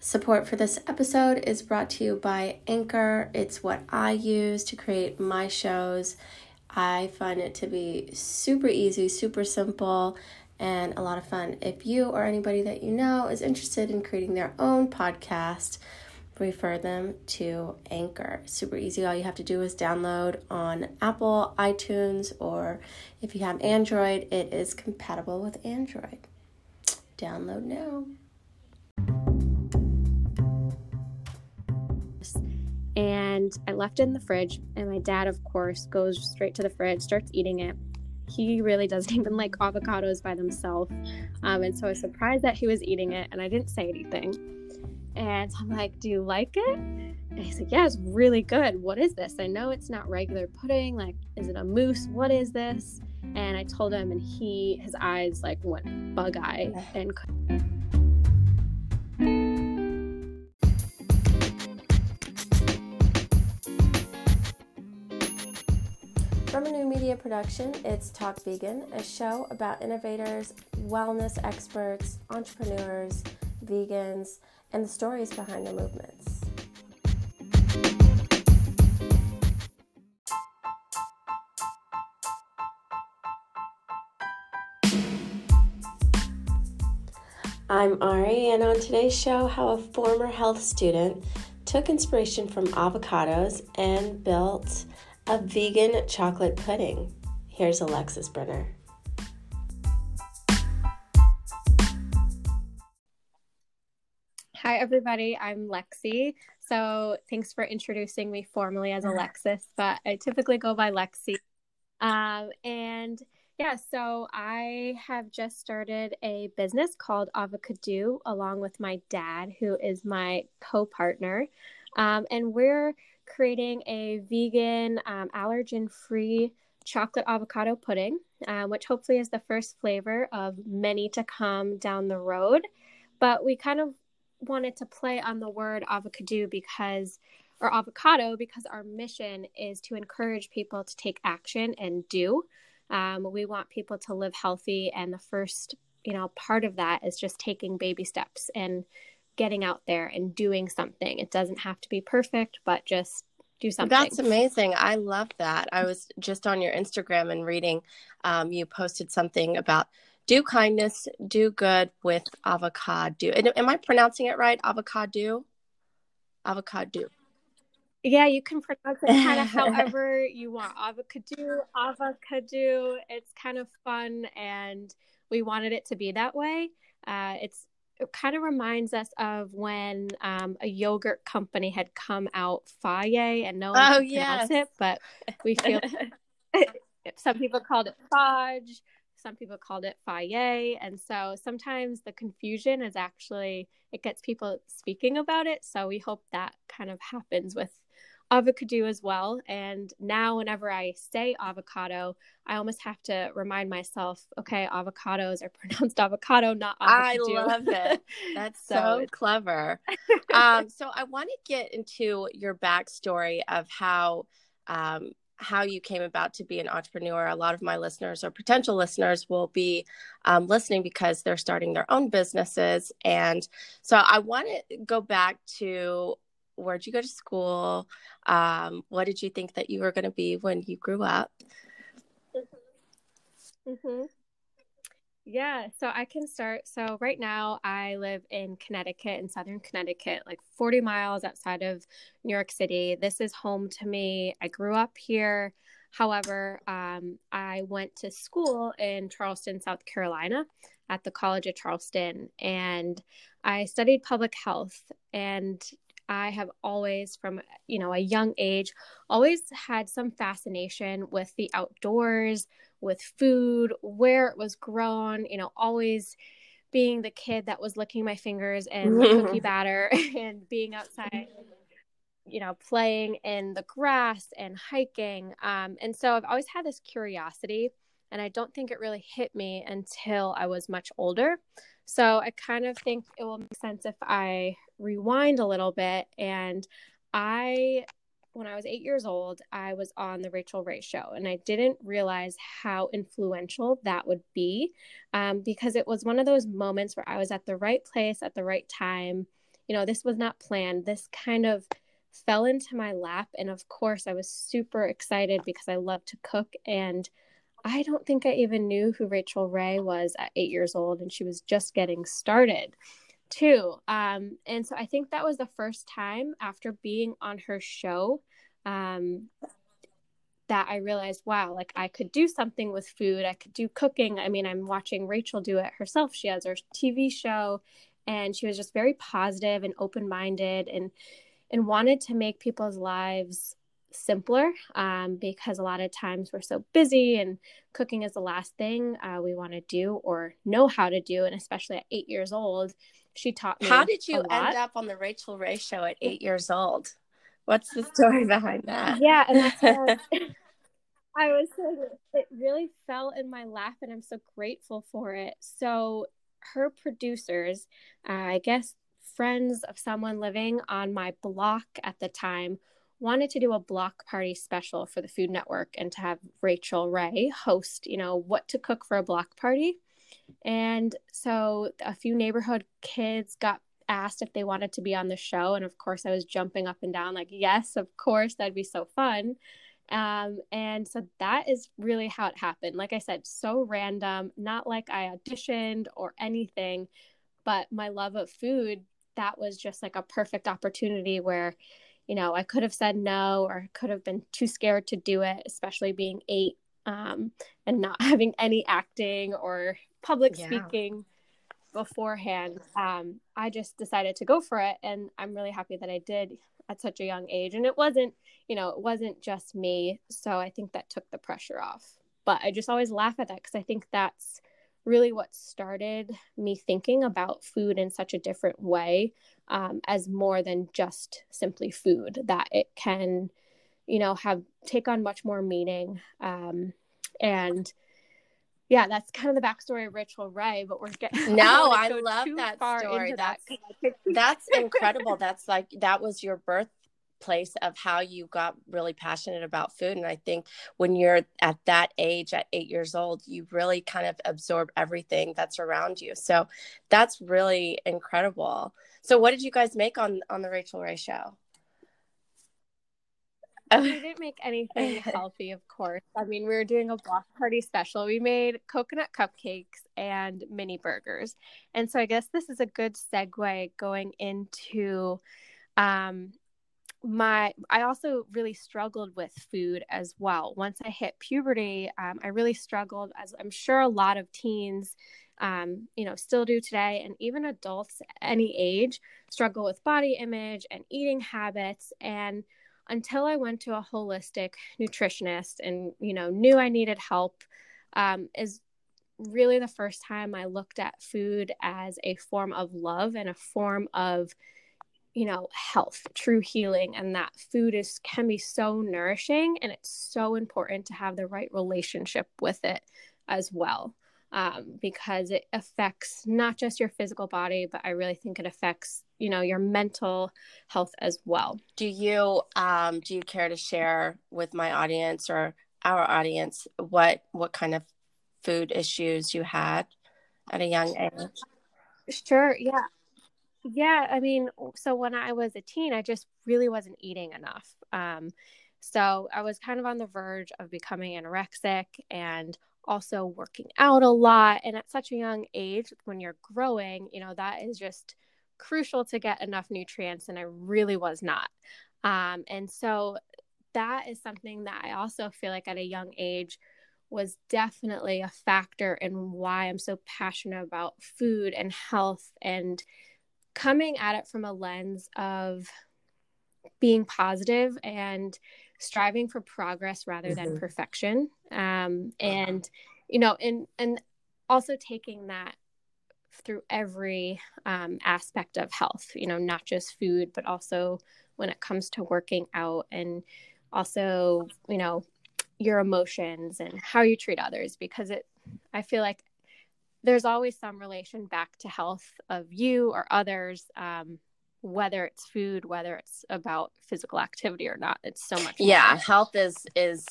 Support for this episode is brought to you by Anchor. It's what I use to create my shows. I find it to be super easy, super simple, and a lot of fun. If you or anybody that you know is interested in creating their own podcast, refer them to Anchor. Super easy. All you have to do is download on Apple, iTunes, or if you have Android, it is compatible with Android. Download now. And I left it in the fridge. And my dad, of course, goes straight to the fridge, starts eating it. He really doesn't even like avocados by themselves. Um, and so I was surprised that he was eating it, and I didn't say anything. And I'm like, Do you like it? And he's like, Yeah, it's really good. What is this? I know it's not regular pudding. Like, is it a mousse? What is this? And I told him, and he, his eyes like went bug eye and From a new media production, it's Talk Vegan, a show about innovators, wellness experts, entrepreneurs, vegans, and the stories behind their movements. I'm Ari, and on today's show, how a former health student took inspiration from avocados and built a vegan chocolate pudding. Here's Alexis Brenner. Hi, everybody. I'm Lexi. So, thanks for introducing me formally as Alexis, but I typically go by Lexi. Um, and yeah, so I have just started a business called Avocado along with my dad, who is my co partner. Um, and we're creating a vegan, um, allergen free chocolate avocado pudding, uh, which hopefully is the first flavor of many to come down the road. But we kind of wanted to play on the word avocado because, or avocado, because our mission is to encourage people to take action and do. Um, we want people to live healthy, and the first, you know, part of that is just taking baby steps and getting out there and doing something. It doesn't have to be perfect, but just do something. That's amazing. I love that. I was just on your Instagram and reading, um, you posted something about do kindness, do good with avocado. Am I pronouncing it right? Avocado? Avocado. Yeah, you can pronounce it kind of however you want. Avocado, avocado. It's kind of fun, and we wanted it to be that way. Uh, it's it kind of reminds us of when um, a yogurt company had come out Fage and no one oh, could yes. pronounce it, but we feel some people called it Fudge, some people called it Faye, and so sometimes the confusion is actually it gets people speaking about it. So we hope that kind of happens with avocado as well. And now, whenever I say avocado, I almost have to remind myself, okay, avocados are pronounced avocado, not avocado. I love it. That's so, so clever. um, so I want to get into your backstory of how. Um, how you came about to be an entrepreneur. A lot of my listeners or potential listeners will be um, listening because they're starting their own businesses. And so I want to go back to where'd you go to school? Um, what did you think that you were going to be when you grew up? Mm-hmm. mm-hmm. Yeah, so I can start. So right now I live in Connecticut, in southern Connecticut, like 40 miles outside of New York City. This is home to me. I grew up here. However, um, I went to school in Charleston, South Carolina at the College of Charleston, and I studied public health. And I have always, from you know a young age, always had some fascination with the outdoors, with food, where it was grown. You know, always being the kid that was licking my fingers and cookie batter and being outside you know playing in the grass and hiking um, and so i've always had this curiosity and i don't think it really hit me until i was much older so I kind of think it will make sense if I rewind a little bit. And I, when I was eight years old, I was on the Rachael Ray show, and I didn't realize how influential that would be um, because it was one of those moments where I was at the right place at the right time you know, this was not planned. This kind of fell into my lap. And of course, I was super excited because I love to cook. And I don't think I even knew who Rachael Ray was at eight years old, and she was just getting started too. Um, and so I think that was the first time after being on her show um, that I realized, wow, like I could do something with food. I could do cooking. I mean, I'm watching Rachael do it herself. She has her TV show, and she was just very positive and open minded, and and wanted to make people's lives simpler um, because a lot of times we're so busy and cooking is the last thing uh, we want to do or know how to do and especially at eight years old she taught me how did you end up on the Rachael Ray show at eight years old? What's the story behind that? Yeah and that's I was saying it really fell in my lap and i'm so grateful for it. So her producers uh, i guess friends of someone living on my block at the time wanted to do a block party special for the Food Network and to have Rachael Ray host, you know, what to cook for a block party. And so a few neighborhood kids got asked if they wanted to be on the show. And of course, I was jumping up and down, like, yes, of course, that'd be so fun. Um, and so that is really how it happened. Like I said, so random, not like I auditioned or anything, but my love of food, that was just like a perfect opportunity where you know, I could have said no or could have been too scared to do it, especially being eight um, and not having any acting or public yeah. speaking beforehand. Um, I just decided to go for it. And I'm really happy that I did at such a young age. And it wasn't, you know, it wasn't just me. So I think that took the pressure off. But I just always laugh at that because I think that's really what started me thinking about food in such a different way um, as more than just simply food that it can you know have take on much more meaning. Um, and yeah that's kind of the backstory of rachael ray but we're getting no i, I love that story. that's that. that's incredible. That's like that was your birth place of how you got really passionate about food. And I think when you're at that age, at eight years old, you really kind of absorb everything that's around you. So that's really incredible. So what did you guys make on on the Rachael Ray show? we didn't make anything healthy, of course. I mean, we were doing a block party special. We made coconut cupcakes and mini burgers. And so I guess this is a good segue going into um, my i also really struggled with food as well. Once i hit puberty um, i really struggled as i'm sure a lot of teens um, you know still do today and even adults any age struggle with body image and eating habits. And until i went to a holistic nutritionist and you know knew i needed help um, is really the first time i looked at food as a form of love and a form of you know health true healing and that food is can be so nourishing and it's so important to have the right relationship with it as well um, because it affects not just your physical body but i really think it affects you know your mental health as well. Do you um, do you care to share with my audience or our audience what what kind of food issues you had at a young age? Sure yeah yeah, I mean, so when I was a teen, I just really wasn't eating enough. Um, so I was kind of on the verge of becoming anorexic and also working out a lot. And at such a young age, when you're growing, you know, that is just crucial to get enough nutrients. And I really was not. Um, and so that is something that I also feel like at a young age was definitely a factor in why I'm so passionate about food and health and coming at it from a lens of being positive and striving for progress rather mm-hmm. than perfection um, and you know and and also taking that through every um, aspect of health you know not just food but also when it comes to working out and also you know your emotions and how you treat others because it i feel like there's always some relation back to health of you or others um, whether it's food whether it's about physical activity or not it's so much more. yeah health is is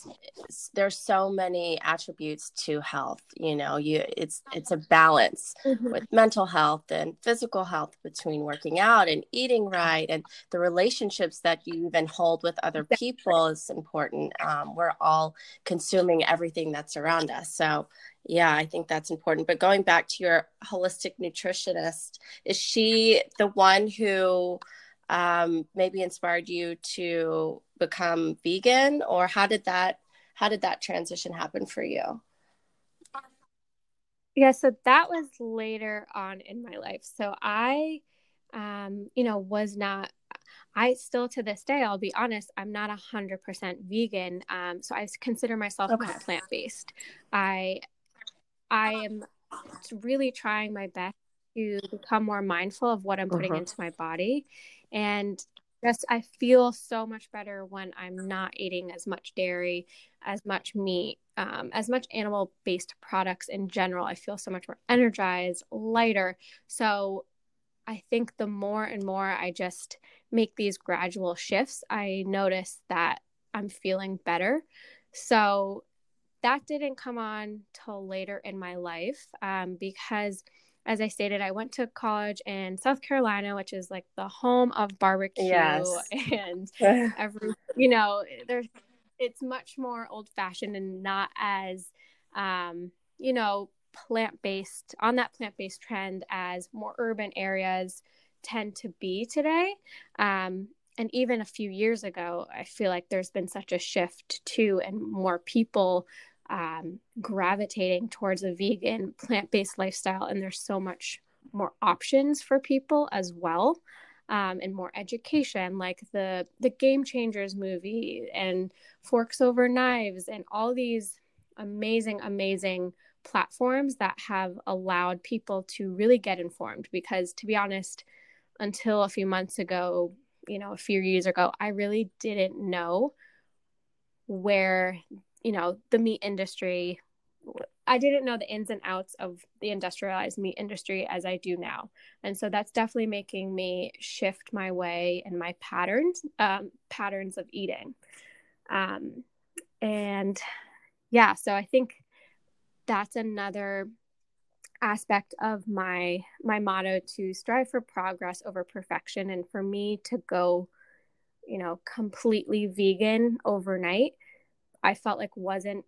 there's so many attributes to health you know you it's it's a balance mm-hmm. with mental health and physical health between working out and eating right and the relationships that you even hold with other people is important um, we're all consuming everything that's around us so yeah, I think that's important. But going back to your holistic nutritionist, is she the one who um, maybe inspired you to become vegan, or how did that how did that transition happen for you? Yeah, so that was later on in my life. So I, um, you know, was not I still to this day, I'll be honest, I'm not a hundred percent vegan. Um, so I consider myself okay. plant based. I I am really trying my best to become more mindful of what I'm putting uh-huh. into my body. And just I feel so much better when I'm not eating as much dairy, as much meat, um, as much animal based products in general. I feel so much more energized, lighter. So I think the more and more I just make these gradual shifts, I notice that I'm feeling better. So that didn't come on till later in my life um, because as I stated, I went to college in South Carolina, which is like the home of barbecue yes. and every, you know, there's, it's much more old fashioned and not as, um, you know, plant based on that plant based trend as more urban areas tend to be today. Um, and even a few years ago, I feel like there's been such a shift too, and more people um, gravitating towards a vegan plant-based lifestyle and there's so much more options for people as well um, and more education like the the game changers movie and forks over knives and all these amazing amazing platforms that have allowed people to really get informed because to be honest until a few months ago you know a few years ago i really didn't know where you know the meat industry I didn't know the ins and outs of the industrialized meat industry as I do now. And so that's definitely making me shift my way and my patterns, um, patterns of eating. Um, and yeah, so I think that's another aspect of my my motto to strive for progress over perfection and for me to go you know completely vegan overnight I felt like wasn't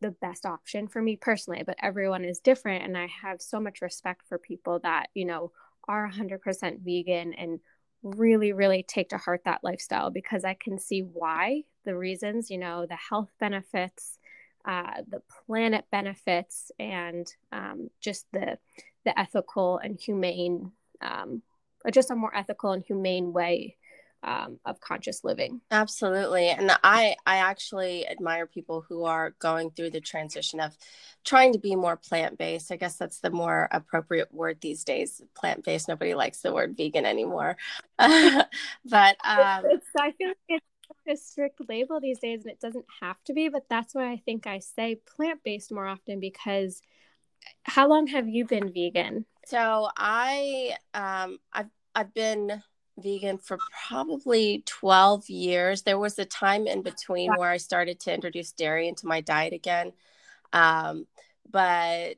the best option for me personally, but everyone is different. And I have so much respect for people that, you know, are 100% vegan and really, really take to heart that lifestyle because I can see why the reasons, you know, the health benefits, uh, the planet benefits, and um, just the, the ethical and humane, um, just a more ethical and humane way um, of conscious living. Absolutely. And i i actually admire people who are going through the transition of trying to be more plant-based. I guess that's the more appropriate word these days plant-based. Nobody likes the word vegan anymore. But um it's, i feel like it's a strict label these days and it doesn't have to be but that's why i think i say plant-based more often because how long have you been vegan so i um i've i've been vegan for probably 12 years. There was a time in between where I started to introduce dairy into my diet again. Um, but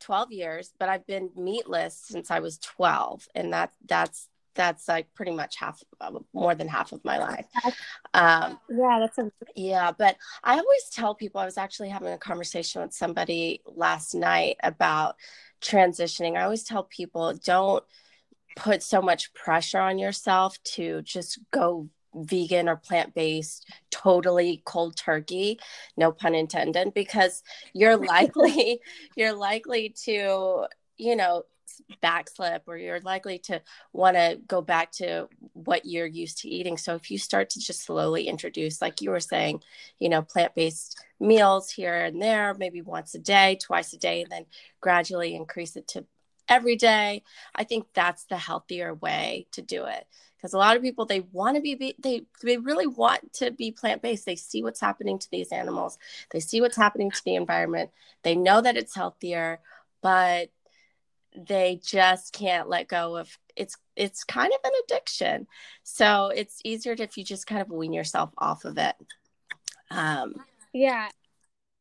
12 years, but I've been meatless since I was 12 and that that's that's like pretty much half more than half of my life. Um, yeah that's a yeah but i always tell people i was actually having a conversation with somebody last night about transitioning. I always tell people don't put so much pressure on yourself to just go vegan or plant based, totally cold turkey, no pun intended, because you're likely you're likely to, you know, backslip or you're likely to want to go back to what you're used to eating. So if you start to just slowly introduce, like you were saying, you know, plant-based meals here and there, maybe once a day, twice a day, and then gradually increase it to every day. I think that's the healthier way to do it because a lot of people they want to be they they really want to be plant based. They see what's happening to these animals. They see what's happening to the environment. They know that it's healthier, but they just can't let go of it's it's kind of an addiction. So it's easier if you just kind of wean yourself off of it. Um yeah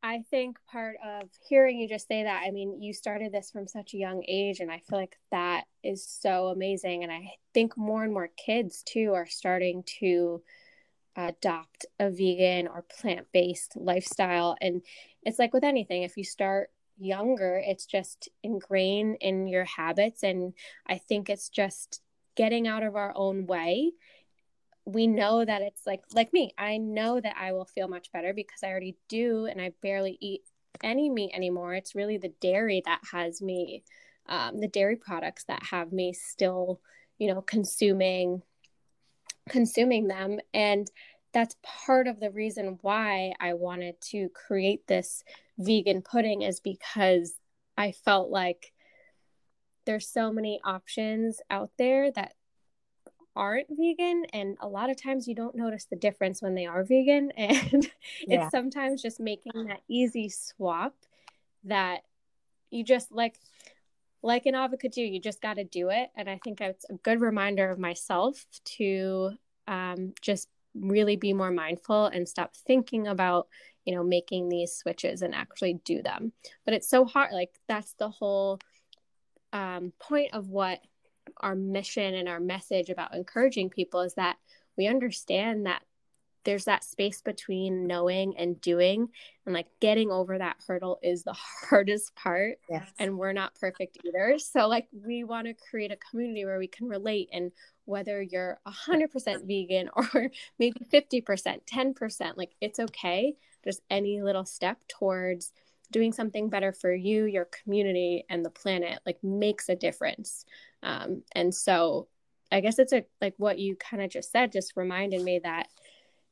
i think part of hearing you just say that i mean you started this from such a young age and i feel like that is so amazing. And i think more and more kids too are starting to adopt a vegan or plant-based lifestyle. And it's like with anything if you start younger it's just ingrained in your habits and i think it's just getting out of our own way. We know that it's like like me i know that i will feel much better because i already do and i barely eat any meat anymore. It's really the dairy that has me um, the dairy products that have me still you know consuming consuming them. And that's part of the reason why i wanted to create this vegan pudding is because I felt like there's so many options out there that aren't vegan and a lot of times you don't notice the difference when they are vegan and yeah. it's sometimes just making that easy swap that you just like like an avocado you just got to do it and i think it's a good reminder of myself to um, just really be more mindful and stop thinking about you know making these switches and actually do them. But it's so hard like that's the whole um, point of what our mission and our message about encouraging people is that we understand that there's that space between knowing and doing and like getting over that hurdle is the hardest part yes. and we're not perfect either so like we want to create a community where we can relate and whether you're 100% vegan or maybe 50% 10% like it's okay just any little step towards doing something better for you, your community, and the planet like makes a difference. Um, and so I guess it's a like what you kind of just said just reminded me that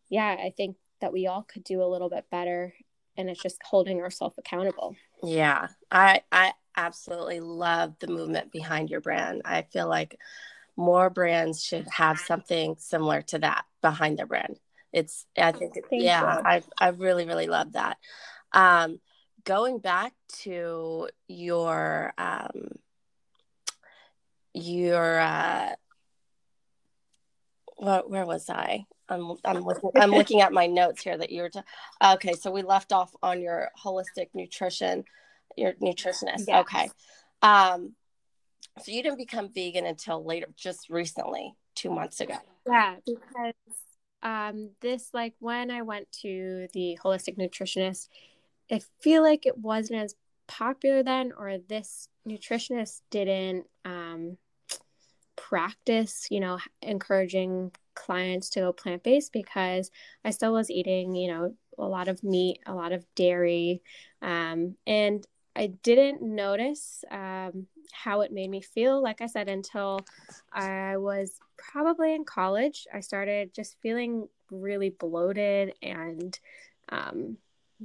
yeah, I think that we all could do a little bit better and it's just holding ourselves accountable. Yeah. I I absolutely love the movement behind your brand. I feel like more brands should have something similar to that behind their brand it's i think yeah i i really really love that um going back to your um your uh what, where was i i'm i'm looking i'm looking at my notes here that you were to okay so we left off on your holistic nutrition your nutritionist yes. okay um so you didn't become vegan until later just recently two months ago yeah because um, this like when I went to the holistic nutritionist, I feel like it wasn't as popular then, or this nutritionist didn't um, practice, you know, encouraging clients to go plant based because I still was eating, you know, a lot of meat, a lot of dairy, um, and I didn't notice um, how it made me feel, like I said, until I was probably in college. I started just feeling really bloated and um,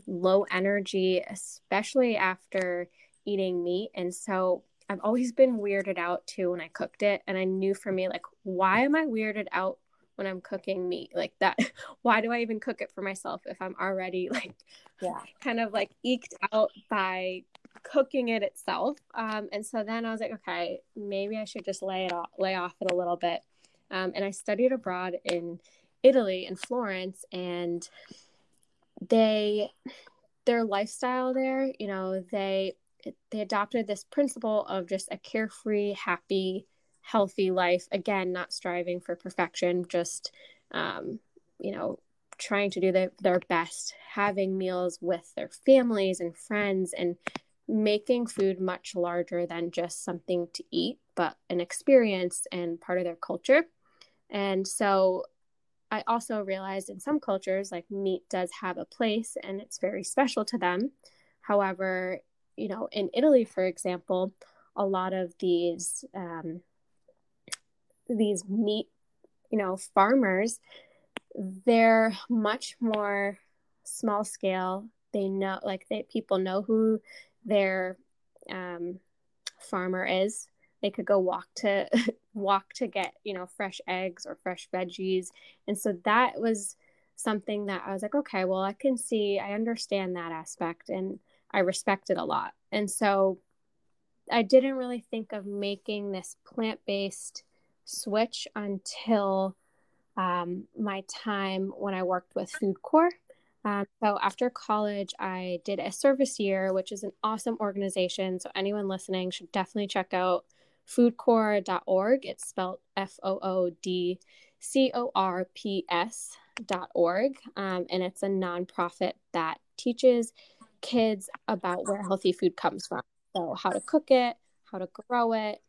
low energy, especially after eating meat. And so I've always been weirded out too when I cooked it. And I knew for me, like, why am I weirded out when I'm cooking meat like that? why do I even cook it for myself if I'm already like, yeah, kind of like eked out by cooking it itself. Um, and so then I was like, okay, maybe I should just lay it off, lay off it a little bit. Um, and I studied abroad in Italy in Florence, and they their lifestyle there, you know, they they adopted this principle of just a carefree, happy, healthy life. Again, not striving for perfection, just um, you know, trying to do the, their best, having meals with their families and friends, and making food much larger than just something to eat, but an experience and part of their culture. And so I also realized in some cultures, like meat does have a place and it's very special to them. However, you know, in Italy, for example, a lot of these um, these meat, you know, farmers, they're much more small scale. They know, like, they people know who their um, farmer is. They could go walk to walk to get you know fresh eggs or fresh veggies, and so that was something that I was like, okay, well, I can see, I understand that aspect, and I respect it a lot. And so I didn't really think of making this plant based switch until um, my time when I worked with Food Corps. Um, so after college, I did a service year, which is an awesome organization. So anyone listening should definitely check out foodcorps.org. It's spelled F O O D C O R P S dot org, um, and it's a nonprofit that teaches kids about where healthy food comes from. So how to cook it, how to grow it,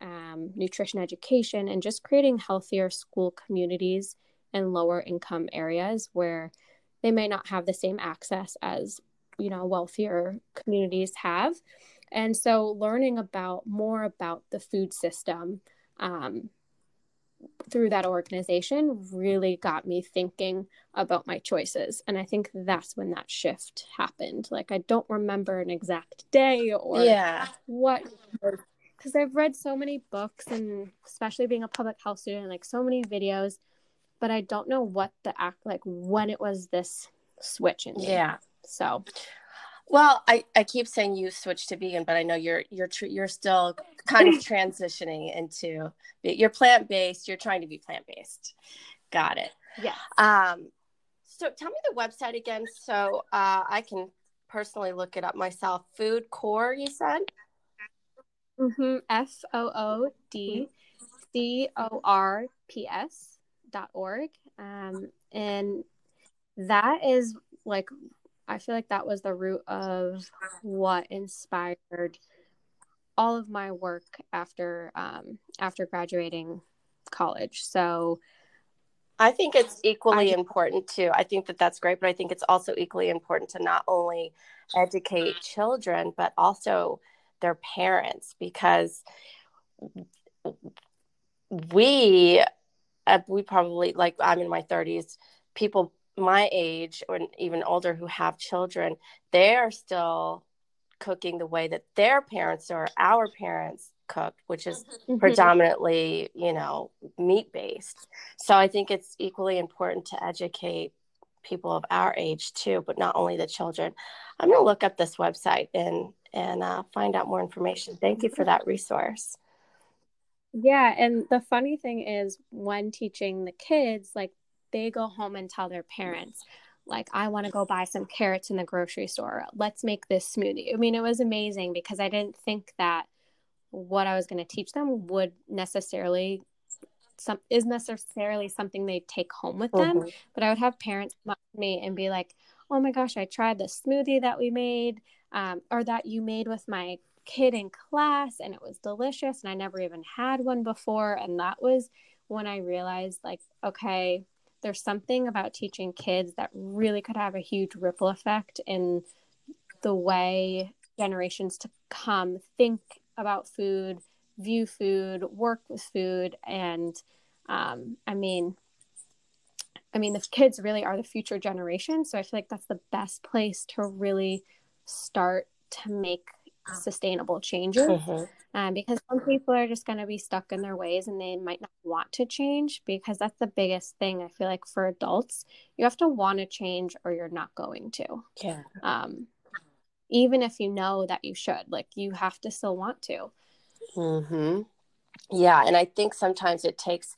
um, nutrition education, and just creating healthier school communities in lower income areas where they may not have the same access as you know wealthier communities have and so learning about more about the food system um, through that organization really got me thinking about my choices. And i think that's when that shift happened. Like i don't remember an exact day or yeah. what because i've read so many books and especially being a public health student like so many videos but i don't know what the act like when it was this switch in me. yeah. So well i i keep saying you switched to vegan but i know you're you're tr- you're still kind of transitioning into you're plant-based you're trying to be plant-based. Got it. Yeah um so tell me the website again so uh i can personally look it up myself. Food Corps you said? Mm-hmm. f-o-o-d-c-o-r-p-s dot org. Um and that is like I feel like that was the root of what inspired all of my work after um, after graduating college. So I think it's equally I, important too. I think that that's great, but I think it's also equally important to not only educate children but also their parents because we uh, we probably like I'm in my 30s people my age or even older who have children, they are still cooking the way that their parents or our parents cooked, which is mm-hmm. predominantly, you know, meat based. So I think it's equally important to educate people of our age too, but not only the children. I'm going to look up this website and and uh, find out more information. Thank you for that resource. Yeah, and the funny thing is when teaching the kids, like they go home and tell their parents like i want to go buy some carrots in the grocery store. Let's make this smoothie. I mean it was amazing because i didn't think that what i was going to teach them would necessarily some is necessarily something they take home with them. Mm-hmm. but i would have parents come up to me and be like oh my gosh i tried the smoothie that we made um, or that you made with my kid in class and it was delicious and i never even had one before. And that was when i realized like okay there's something about teaching kids that really could have a huge ripple effect in the way generations to come think about food, view food, work with food, and um, I mean, I mean, the kids really are the future generation. So I feel like that's the best place to really start to make sustainable changes. Mm-hmm um, because some people are just going to be stuck in their ways and they might not want to change because that's the biggest thing i feel like for adults. You have to want to change or you're not going to. Yeah. Um, even if you know that you should like you have to still want to. Hmm yeah and i think sometimes it takes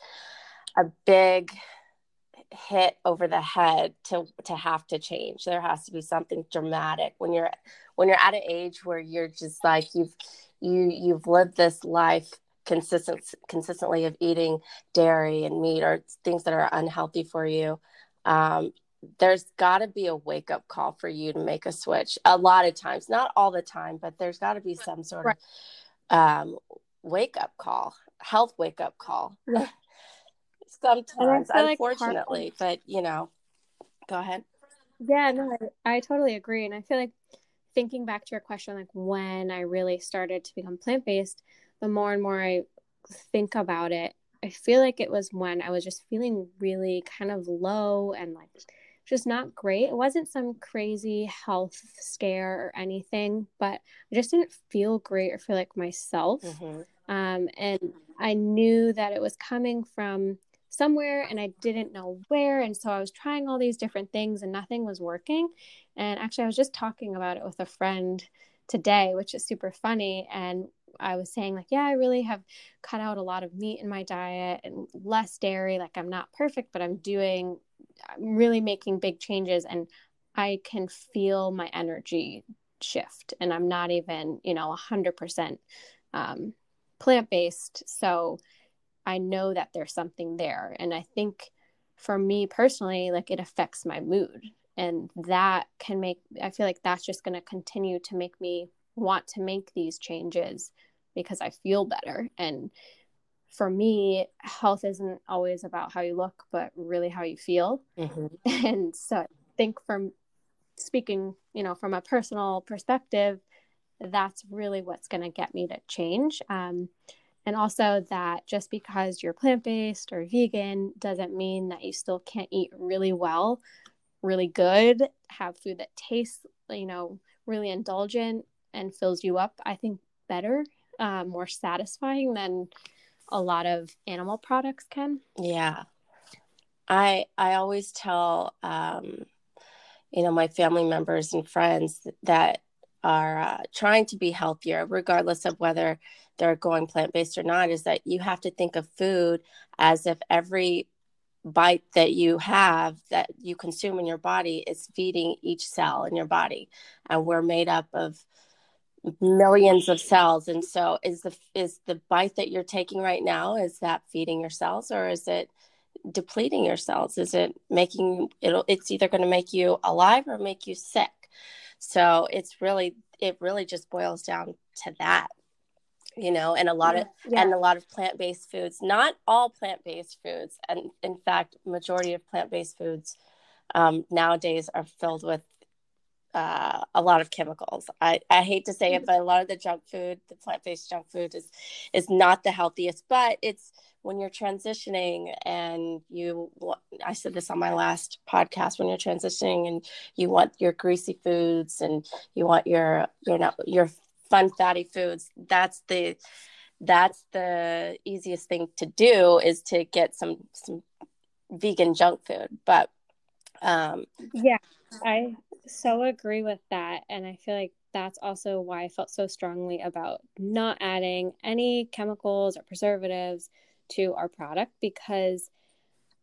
a big hit over the head to to have to change. There has to be something dramatic when you're when you're at an age where you're just like you've you you've lived this life consistent consistently of eating dairy and meat or things that are unhealthy for you um, there's got to be a wake up call for you to make a switch a lot of times not all the time but there's got to be some sort right. of um, wake up call health wake up call sometimes unfortunately like but you know go ahead yeah no I, I totally agree and i feel like thinking back to your question, like when I really started to become plant based, the more and more I think about it, I feel like it was when I was just feeling really kind of low and like just not great. It wasn't some crazy health scare or anything, but I just didn't feel great or feel like myself. Mm-hmm. Um, and I knew that it was coming from somewhere and I didn't know where. And so I was trying all these different things and nothing was working. And actually, I was just talking about it with a friend today, which is super funny. And I was saying, like, yeah, I really have cut out a lot of meat in my diet and less dairy. Like, I'm not perfect, but I'm doing, I'm really making big changes. And I can feel my energy shift. And I'm not even, you know, 100% um, plant based. So I know that there's something there. And I think for me personally, like, it affects my mood. And that can make, I feel like that's just going to continue to make me want to make these changes because I feel better. And for me, health isn't always about how you look, but really how you feel. Mm-hmm. And so I think from speaking, you know, from a personal perspective, that's really what's going to get me to change. Um, and also that just because you're plant based or vegan doesn't mean that you still can't eat really well, really good, have food that tastes, you know, really indulgent and fills you up. I think better uh, more satisfying than a lot of animal products can. Yeah. I I always tell um, you know my family members and friends that are uh, trying to be healthier, regardless of whether they're going plant based or not, is that you have to think of food as if every bite that you have that you consume in your body is feeding each cell in your body, and we're made up of millions of cells. And so is the is the bite that you're taking right now is that feeding your cells or is it depleting your cells? Is it making it'll? it's either going to make you alive or make you sick so it's really it really just boils down to that you know and a lot of yeah. and a lot of plant-based foods not all plant-based foods and in fact majority of plant-based foods um, nowadays are filled with uh, a lot of chemicals. I, I hate to say it, but a lot of the junk food, the plant based junk food, is is not the healthiest. But it's when you're transitioning and you, I said this on my last podcast, when you're transitioning and you want your greasy foods and you want your you know your fun fatty foods. That's the that's the easiest thing to do is to get some some vegan junk food. But um, yeah, I so agree with that. And I feel like that's also why I felt so strongly about not adding any chemicals or preservatives to our product because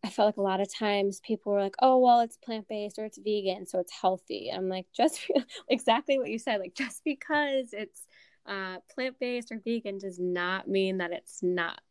I felt like a lot of times people were like, oh, well, it's plant based or it's vegan, so it's healthy. I'm like, just exactly what you said. Like, just because it's uh, plant based or vegan does not mean that it's not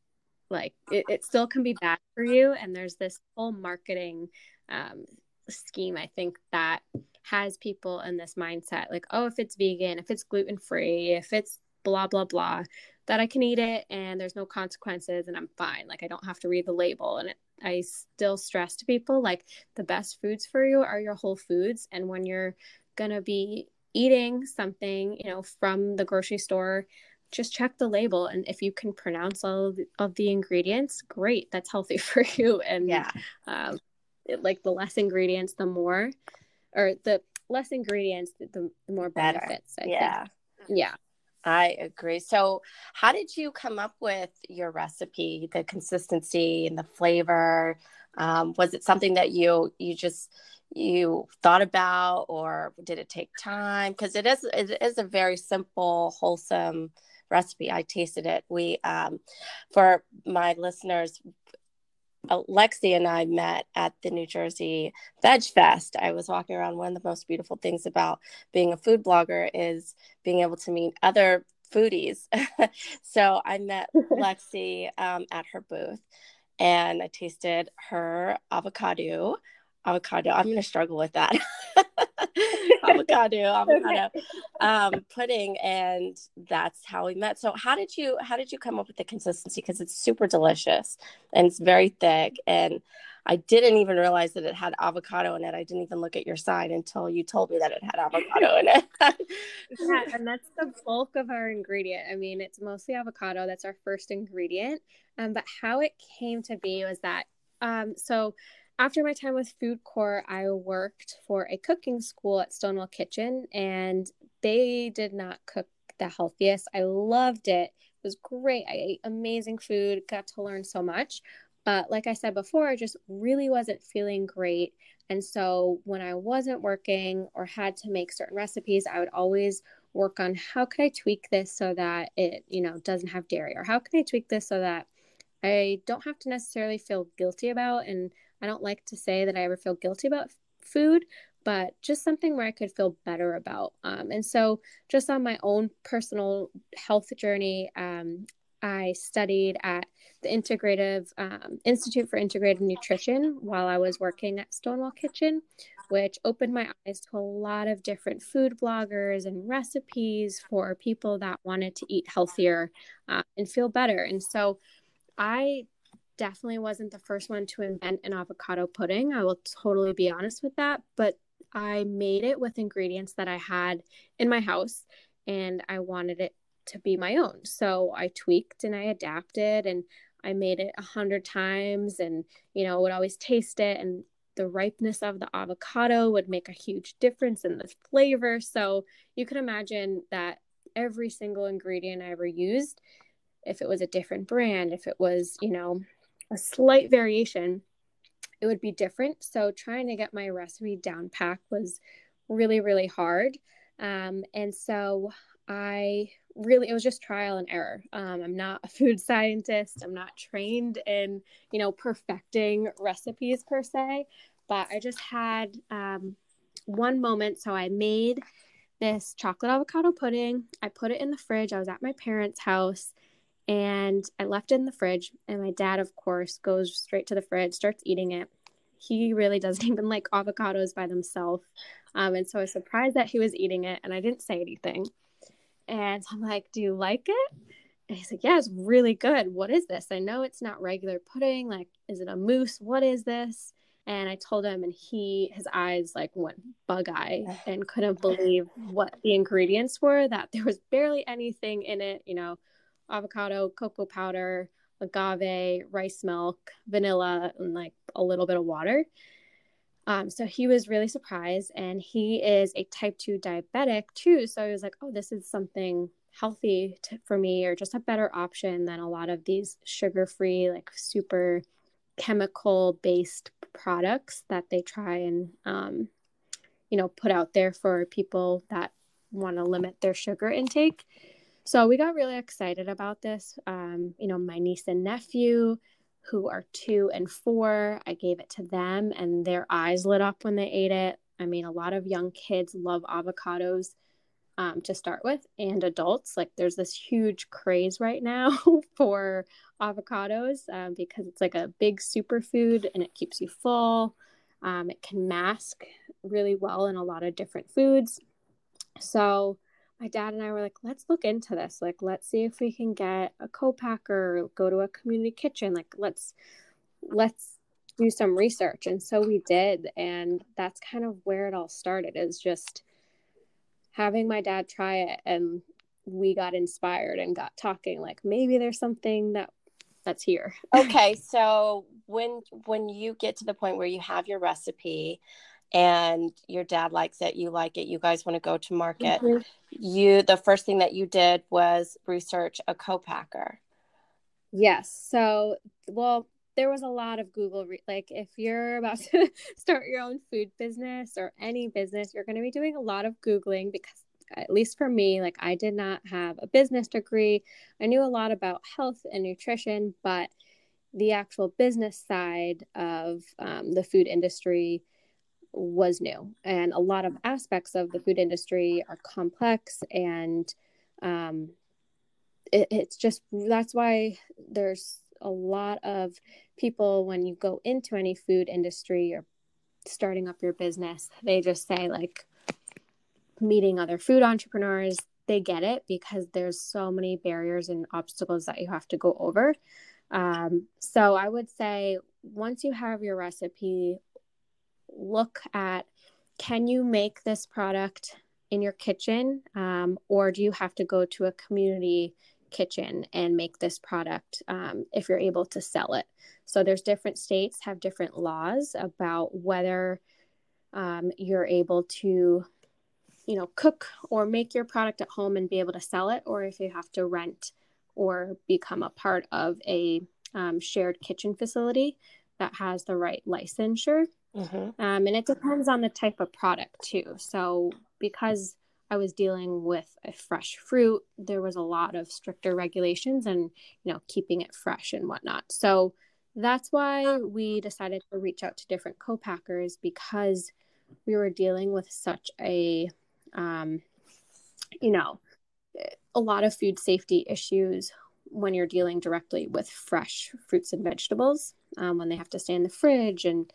like it, it still can be bad for you. And there's this whole marketing um, scheme, I think, that has people in this mindset like, oh, if it's vegan, if it's gluten free, if it's blah, blah, blah, that I can eat it and there's no consequences and I'm fine. Like, I don't have to read the label. And it, I still stress to people like the best foods for you are your whole foods. And when you're going to be eating something, you know, from the grocery store, just check the label and if you can pronounce all of the, of the ingredients great that's healthy for you and yeah um, like the less ingredients the more or the less ingredients the, the more benefits Better. yeah think. yeah I agree. So, how did you come up with your recipe, the consistency and the flavor? Um, was it something that you you just you thought about, or did it take time? Because it is it is a very simple, wholesome recipe. I tasted it. We um, for my listeners, Lexi and I met at the New Jersey Veg Fest. I was walking around. One of the most beautiful things about being a food blogger is being able to meet other foodies. so I met Lexi um, at her booth and I tasted her avocado. Avocado. I'm going to struggle with that. avocado, avocado um, pudding, and that's how we met. So, how did you how did you come up with the consistency? Because it's super delicious and it's very thick, and I didn't even realize that it had avocado in it. I didn't even look at your sign until you told me that it had avocado in it. yeah, and that's the bulk of our ingredient. I mean, it's mostly avocado. That's our first ingredient. Um, but how it came to be was that um, so after my time with Food Corps, I worked for a cooking school at Stonewall Kitchen, and they did not cook the healthiest. I loved it. It was great. I ate amazing food, got to learn so much. But like I said before, I just really wasn't feeling great. And so when I wasn't working or had to make certain recipes, I would always work on how could I tweak this so that it, you know, doesn't have dairy or how can I tweak this so that I don't have to necessarily feel guilty about and I don't like to say that I ever feel guilty about food, but just something where I could feel better about. Um, and so, just on my own personal health journey, um, I studied at the Integrative um, Institute for Integrative Nutrition while I was working at Stonewall Kitchen, which opened my eyes to a lot of different food bloggers and recipes for people that wanted to eat healthier uh, and feel better. And so I definitely wasn't the first one to invent an avocado pudding. I will totally be honest with that. But I made it with ingredients that I had in my house and I wanted it to be my own. So I tweaked and I adapted and I made it a hundred times and, you know, would always taste it and the ripeness of the avocado would make a huge difference in the flavor. So you can imagine that every single ingredient I ever used, if it was a different brand, if it was, you know, a slight variation, it would be different. So trying to get my recipe down pack was really, really hard. Um, and so I really, it was just trial and error. Um, I'm not a food scientist. I'm not trained in, you know, perfecting recipes per se, but I just had um, one moment. So I made this chocolate avocado pudding. I put it in the fridge. I was at my parents' house and I left it in the fridge. And my dad, of course, goes straight to the fridge, starts eating it. He really doesn't even like avocados by themselves. Um, and so I was surprised that he was eating it, and I didn't say anything. And I'm like, Do you like it? And he's like, Yeah, it's really good. What is this? I know it's not regular pudding. Like, is it a mousse? What is this? And I told him, and he, his eyes like went bug eye and couldn't believe what the ingredients were, that there was barely anything in it, you know, avocado, cocoa powder, agave, rice milk, vanilla, and like a little bit of water. Um, so he was really surprised, and he is a type 2 diabetic too. So I was like, oh, this is something healthy to, for me, or just a better option than a lot of these sugar free, like super chemical based products that they try and, um, you know, put out there for people that want to limit their sugar intake. So we got really excited about this. Um, you know, my niece and nephew, who are two and four, I gave it to them and their eyes lit up when they ate it. I mean, a lot of young kids love avocados um, to start with, and adults. Like, there's this huge craze right now for avocados um, because it's like a big superfood and it keeps you full. Um, it can mask really well in a lot of different foods. So, my dad and I were like, let's look into this. Like, let's see if we can get a co-packer, go to a community kitchen. Like, let's let's do some research. And so we did, and that's kind of where it all started. Is just having my dad try it, and we got inspired and got talking. Like, maybe there's something that that's here. okay, so when when you get to the point where you have your recipe and your dad likes it you like it you guys want to go to market. Mm-hmm. you the first thing that you did was research a co-packer. Yes so well there was a lot of google re- like if you're about to start your own food business or any business you're going to be doing a lot of googling because at least for me like i did not have a business degree. I knew a lot about health and nutrition but the actual business side of um, the food industry was new. And a lot of aspects of the food industry are complex and um, it, it's just that's why there's a lot of people when you go into any food industry or starting up your business they just say like meeting other food entrepreneurs they get it because there's so many barriers and obstacles that you have to go over. Um, so i would say once you have your recipe look at can you make this product in your kitchen um, or do you have to go to a community kitchen and make this product um, if you're able to sell it? So there's different states have different laws about whether um, you're able to you know cook or make your product at home and be able to sell it or if you have to rent or become a part of a um, shared kitchen facility that has the right licensure Mm-hmm. Um, and it depends on the type of product too. So because I was dealing with a fresh fruit, there was a lot of stricter regulations and, you know, keeping it fresh and whatnot. So that's why we decided to reach out to different co-packers because we were dealing with such a, um, you know, a lot of food safety issues when you're dealing directly with fresh fruits and vegetables um, when they have to stay in the fridge and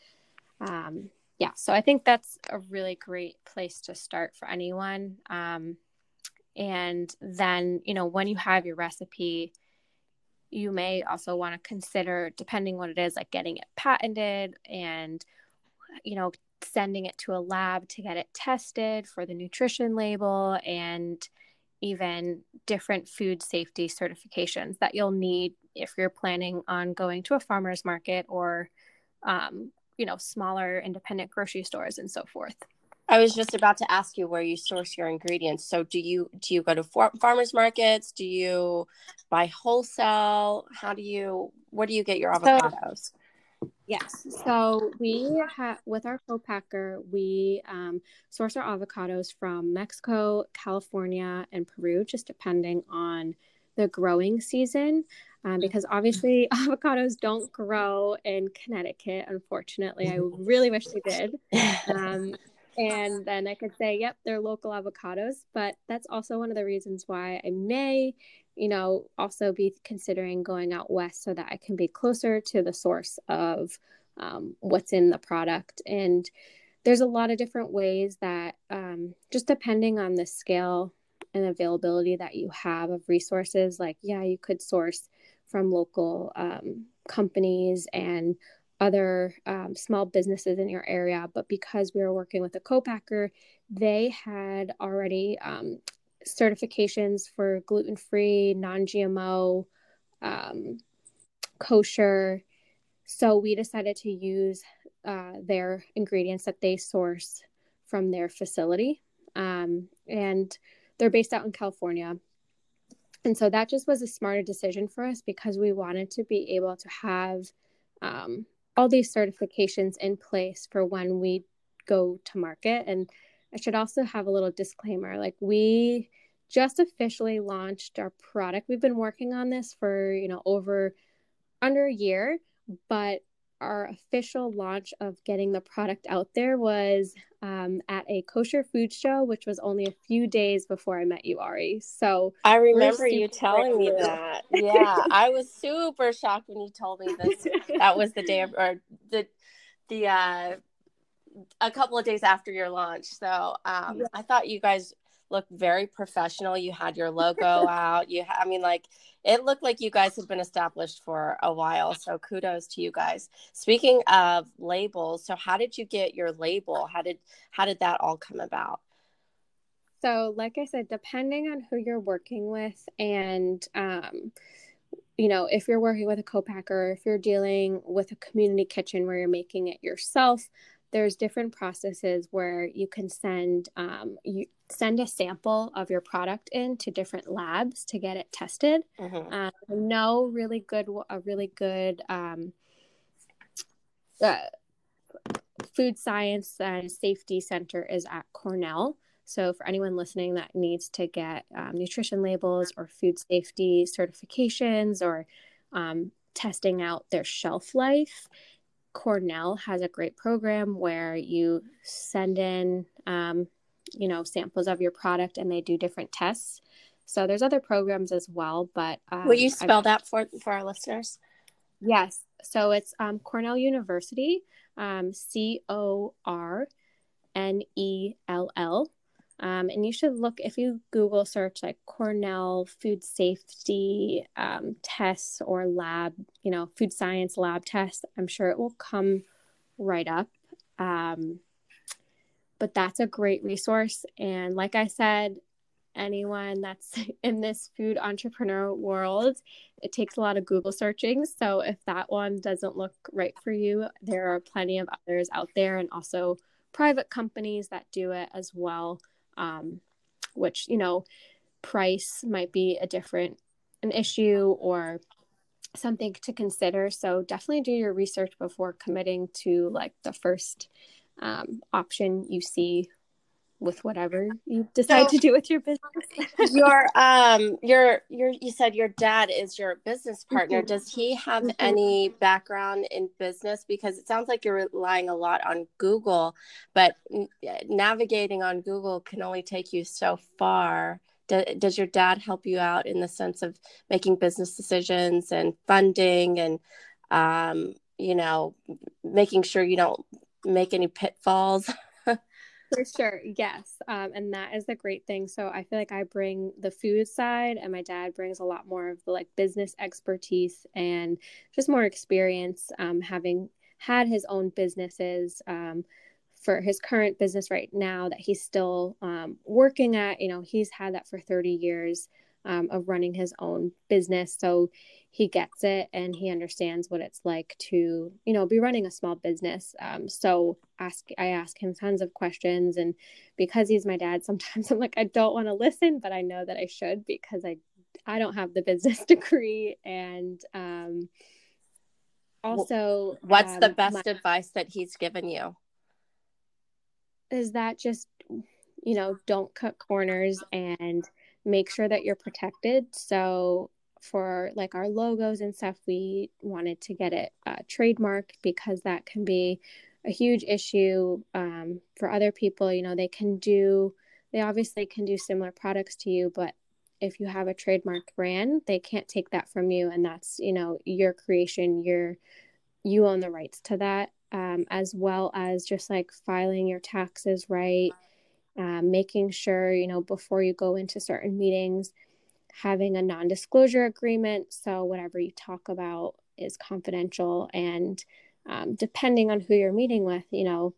um, yeah so i think that's a really great place to start for anyone. Um, and then you know when you have your recipe you may also want to consider depending what it is like getting it patented and you know sending it to a lab to get it tested for the nutrition label and even different food safety certifications that you'll need if you're planning on going to a farmer's market or um, you know smaller independent grocery stores and so forth. I was just about to ask you where you source your ingredients. So do you do you go to far- farmers markets? Do you buy wholesale? How do you where do you get your avocados? So, Yes. So we have with our co-packer, we um, source our avocados from Mexico, California, and Peru, just depending on the growing season. Um, because obviously avocados don't grow in Connecticut. Unfortunately, I really wish they did. Um, and then I could say, yep, they're local avocados. But that's also one of the reasons why I may you know, also be considering going out west so that I can be closer to the source of um, what's in the product. And there's a lot of different ways that, um, just depending on the scale and availability that you have of resources, like, yeah, you could source from local um, companies and other um, small businesses in your area. But because we were working with a co-packer, they had already um, certifications for gluten free, non GMO, um, kosher. So we decided to use uh, their ingredients that they source from their facility. Um, and they're based out in California. And so that just was a smarter decision for us because we wanted to be able to have um, all these certifications in place for when we go to market. And I should also have a little disclaimer like we just officially launched our product. We've been working on this for, you know, over under a year, but our official launch of getting the product out there was um, at a kosher food show, which was only a few days before I met you, Ari. So I remember you telling me that. Yeah, I was super shocked when you told me this. that was the day of, or the the uh, a couple of days after your launch. So um, yeah. I thought you guys looked very professional. You had your logo out. You, ha- I mean, like it looked like you guys had been established for a while. So kudos to you guys. Speaking of labels, so how did you get your label? How did how did that all come about? So, like I said, depending on who you're working with and um, you know, if you're working with a co-packer, if you're dealing with a community kitchen where you're making it yourself, there's different processes where you can send um, you send a sample of your product in to different labs to get it tested. Mm-hmm. Um, no really good a really good um, uh, food science and safety center is at Cornell. So for anyone listening that needs to get um, nutrition labels or food safety certifications or um, testing out their shelf life, Cornell has a great program where you send in, um, you know, samples of your product and they do different tests. So there's other programs as well, but um, will you spell I've, that for for our listeners? Yes. So it's um, Cornell University, um, C O R N E L L um, and you should look if you Google search like Cornell food safety um, tests or lab, you know, food science lab tests. I'm sure it will come right up. Um, but that's a great resource. And like I said, anyone that's in this food entrepreneur world, it takes a lot of Google searching. So if that one doesn't look right for you, there are plenty of others out there and also private companies that do it as well um, which you know price might be a different an issue or something to consider. So definitely do your research before committing to like the first um, option you see with whatever you decide so, to do with your business. your um your your you said your dad is your business partner. Mm-hmm. Does he have mm-hmm. any background in business because it sounds like you're relying a lot on Google, but navigating on Google can only take you so far. does your dad help you out in the sense of making business decisions and funding and um you know making sure you don't make any pitfalls? For sure, yes. Um, and that is the great thing. So I feel like I bring the food side, and my dad brings a lot more of the like business expertise and just more experience, um, having had his own businesses. Um, for his current business right now that he's still um, working at, you know, he's had that for 30 years um, of running his own business. So he gets it and he understands what it's like to you know be running a small business. Um, so ask i ask him tons of questions. And because he's my dad sometimes i'm like i don't want to listen but i know that i should because i i don't have the business degree. And um also what's um, the best my, advice that he's given you? Is that just you know don't cut corners and make sure that you're protected so for like our logos and stuff, we wanted to get it uh, trademarked because that can be a huge issue um, for other people. You know, they can do, they obviously can do similar products to you, but if you have a trademarked brand, they can't take that from you. And that's, you know, your creation, your, you own the rights to that, um, as well as just like filing your taxes right, um, making sure, you know, before you go into certain meetings, having a non disclosure agreement. So, whatever you talk about is confidential. And um, depending on who you're meeting with, you know,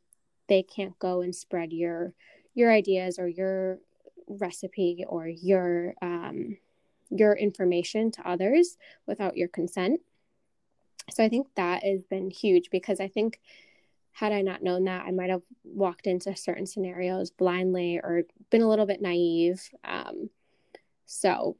they can't go and spread your your ideas or your recipe or your um, your information to others without your consent. So I think that has been huge because I think had I not known that, I might have walked into certain scenarios blindly or been a little bit naive. Um, so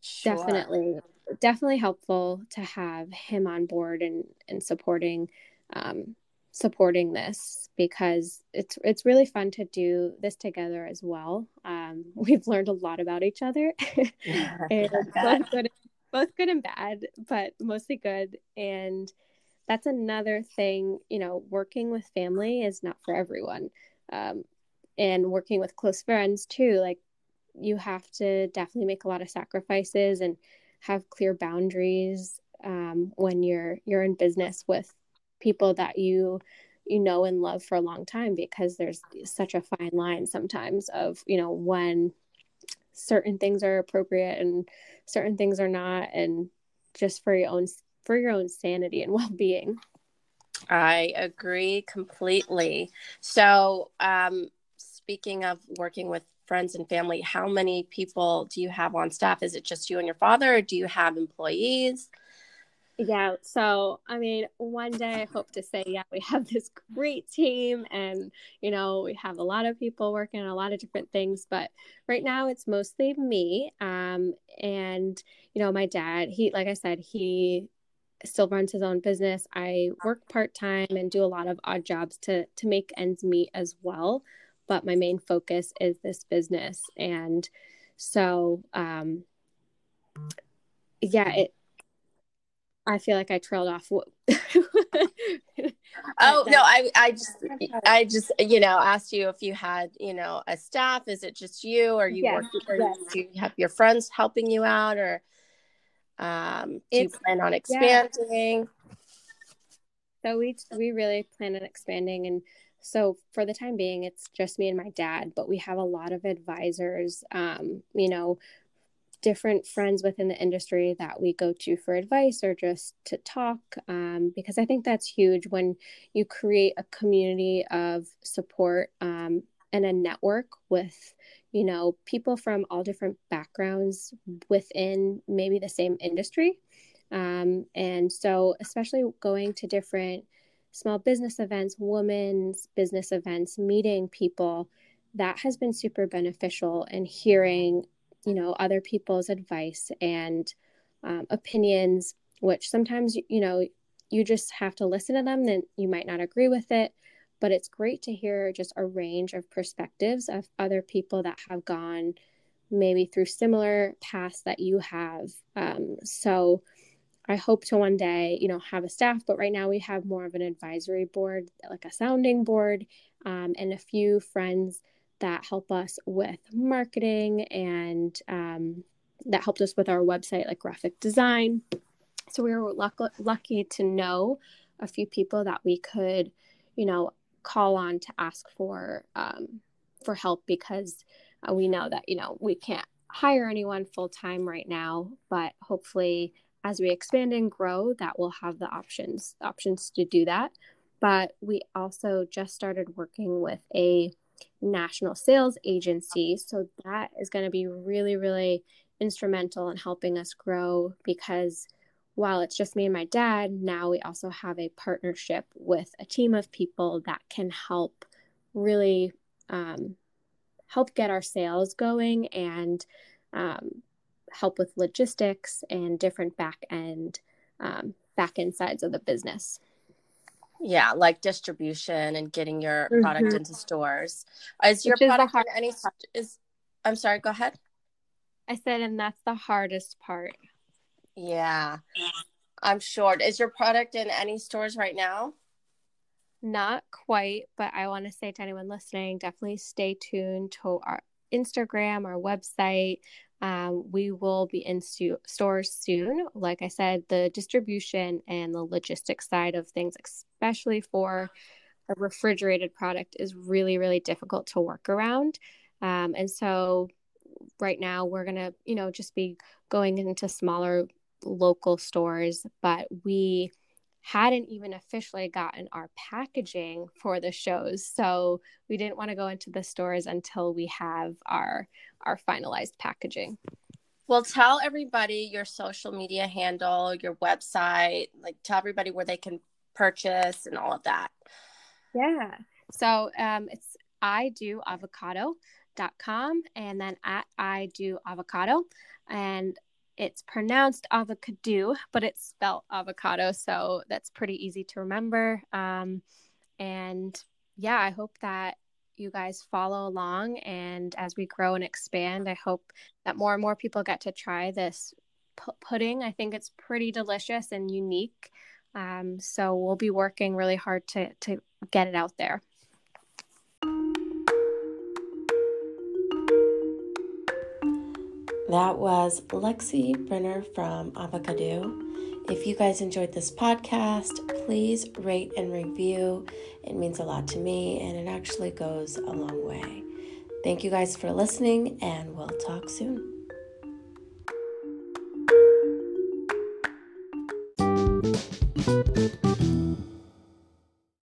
sure. definitely definitely helpful to have him on board and and supporting um, supporting this because it's it's really fun to do this together as well. Um, we've learned a lot about each other, both good, both good and bad, but mostly good. And that's another thing, you know, working with family is not for everyone, um, and working with close friends too. Like you have to definitely make a lot of sacrifices and have clear boundaries um, when you're you're in business with people that you you know and love for a long time because there's such a fine line sometimes of you know when certain things are appropriate and certain things are not and just for your own for your own sanity and well-being i agree completely so um speaking of working with friends and family, how many people do you have on staff? Is it just you and your father, or do you have employees? Yeah, so I mean, one day I hope to say, yeah, we have this great team, and you know, we have a lot of people working on a lot of different things. But right now, it's mostly me. Um, and you know, my dad, he, like I said, he still runs his own business. I work part time and do a lot of odd jobs to to make ends meet as well but my main focus is this business and so um yeah it i feel like i trailed off oh no i i just i just you know asked you if you had you know a staff is it just you or you yes, work or yes. do you have your friends helping you out or um do you plan on expanding yeah. so we we really plan on expanding and so for the time being, it's just me and my dad, but we have a lot of advisors, um, you know, different friends within the industry that we go to for advice or just to talk um, because i think that's huge when you create a community of support um, and a network with you know people from all different backgrounds within maybe the same industry um, and so especially going to different small business events, women's business events, meeting people, that has been super beneficial and hearing, you know, other people's advice and um, opinions, which sometimes, you know, you just have to listen to them, then you might not agree with it. But it's great to hear just a range of perspectives of other people that have gone maybe through similar paths that you have. Um, so I hope to one day, you know, have a staff, but right now we have more of an advisory board, like a sounding board, um, and a few friends that help us with marketing and um, that helped us with our website, like graphic design. So we were luck- lucky to know a few people that we could, you know, call on to ask for um, for help because uh, we know that you know we can't hire anyone full time right now, but hopefully as we expand and grow, that will have the options options to do that. But we also just started working with a national sales agency, so that is going to be really really instrumental in helping us grow because while it's just me and my dad, now we also have a partnership with a team of people that can help really um, help get our sales going and um, help with logistics and different back end um, back end sides of the business. Yeah, like distribution and getting your mm-hmm. product into stores. Is your Which product is in any is I'm sorry, go ahead. I said and that's the hardest part. Yeah. I'm sure. Is your product in any stores right now? Not quite, but I want to say to anyone listening, definitely stay tuned to our Instagram, our website. Um, we will be in stu- stores soon. Like I said, the distribution and the logistics side of things, especially for a refrigerated product, is really, really difficult to work around. Um, and so, right now, we're going to, you know, just be going into smaller local stores, but we hadn't even officially gotten our packaging for the shows. So we didn't want to go into the stores until we have our our finalized packaging. Well tell everybody your social media handle your website like tell everybody where they can purchase and all of that. Yeah. So um it's i do avocado.com and then at i do avocado. And it's pronounced avocado, but it's spelled avocado. So that's pretty easy to remember. Um, and yeah, I hope that you guys follow along. And as we grow and expand, I hope that more and more people get to try this p- pudding. I think it's pretty delicious and unique. Um, so we'll be working really hard to, to get it out there. That was Lexi Brenner from Avocado. If you guys enjoyed this podcast, please rate and review. It means a lot to me and it actually goes a long way. Thank you guys for listening, and we'll talk soon.